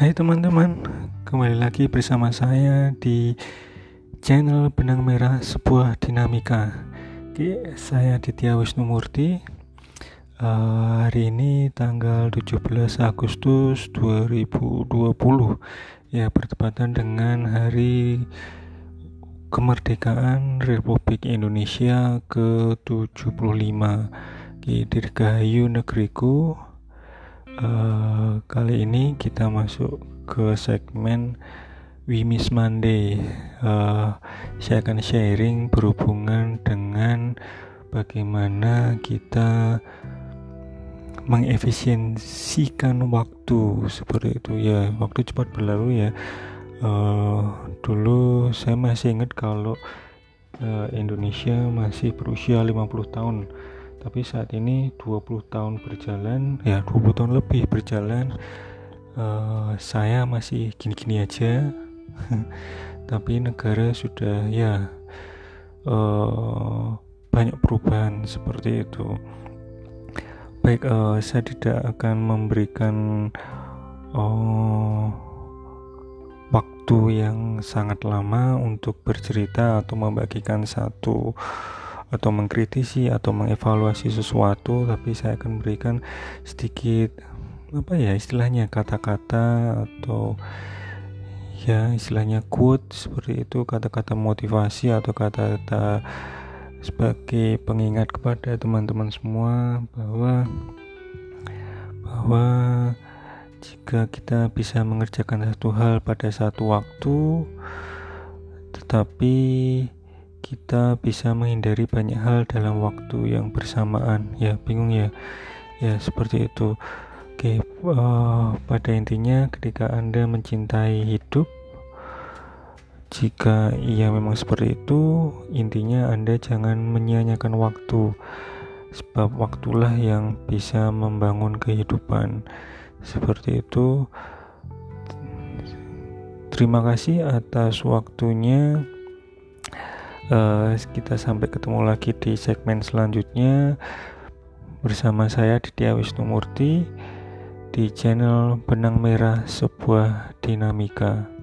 Hai teman-teman, kembali lagi bersama saya di channel Benang Merah Sebuah Dinamika. Oke, saya Ditya Wisnumurti. Uh, hari ini tanggal 17 Agustus 2020 ya bertepatan dengan hari kemerdekaan Republik Indonesia ke-75 di Dirgahayu negeriku uh, kali ini kita masuk ke segmen We Miss Monday uh, saya akan sharing berhubungan dengan bagaimana kita mengefisiensikan waktu seperti itu ya. Waktu cepat berlalu ya. Uh, dulu saya masih ingat kalau uh, Indonesia masih berusia 50 tahun tapi saat ini 20 tahun berjalan ya 20 tahun lebih berjalan uh, saya masih gini-gini aja. Tapi negara sudah ya uh, banyak perubahan seperti itu. Baik uh, saya tidak akan memberikan uh, waktu yang sangat lama untuk bercerita atau membagikan satu atau mengkritisi atau mengevaluasi sesuatu tapi saya akan berikan sedikit apa ya istilahnya kata-kata atau ya istilahnya quote seperti itu kata-kata motivasi atau kata-kata sebagai pengingat kepada teman-teman semua bahwa bahwa jika kita bisa mengerjakan satu hal pada satu waktu tetapi kita bisa menghindari banyak hal dalam waktu yang bersamaan. Ya bingung ya. Ya seperti itu. Oke uh, pada intinya ketika anda mencintai hidup jika ia memang seperti itu intinya anda jangan menyia-nyiakan waktu. Sebab waktulah yang bisa membangun kehidupan. Seperti itu. Terima kasih atas waktunya uh, kita sampai ketemu lagi di segmen selanjutnya bersama saya Ditya Wisnumurti di channel Benang Merah Sebuah Dinamika.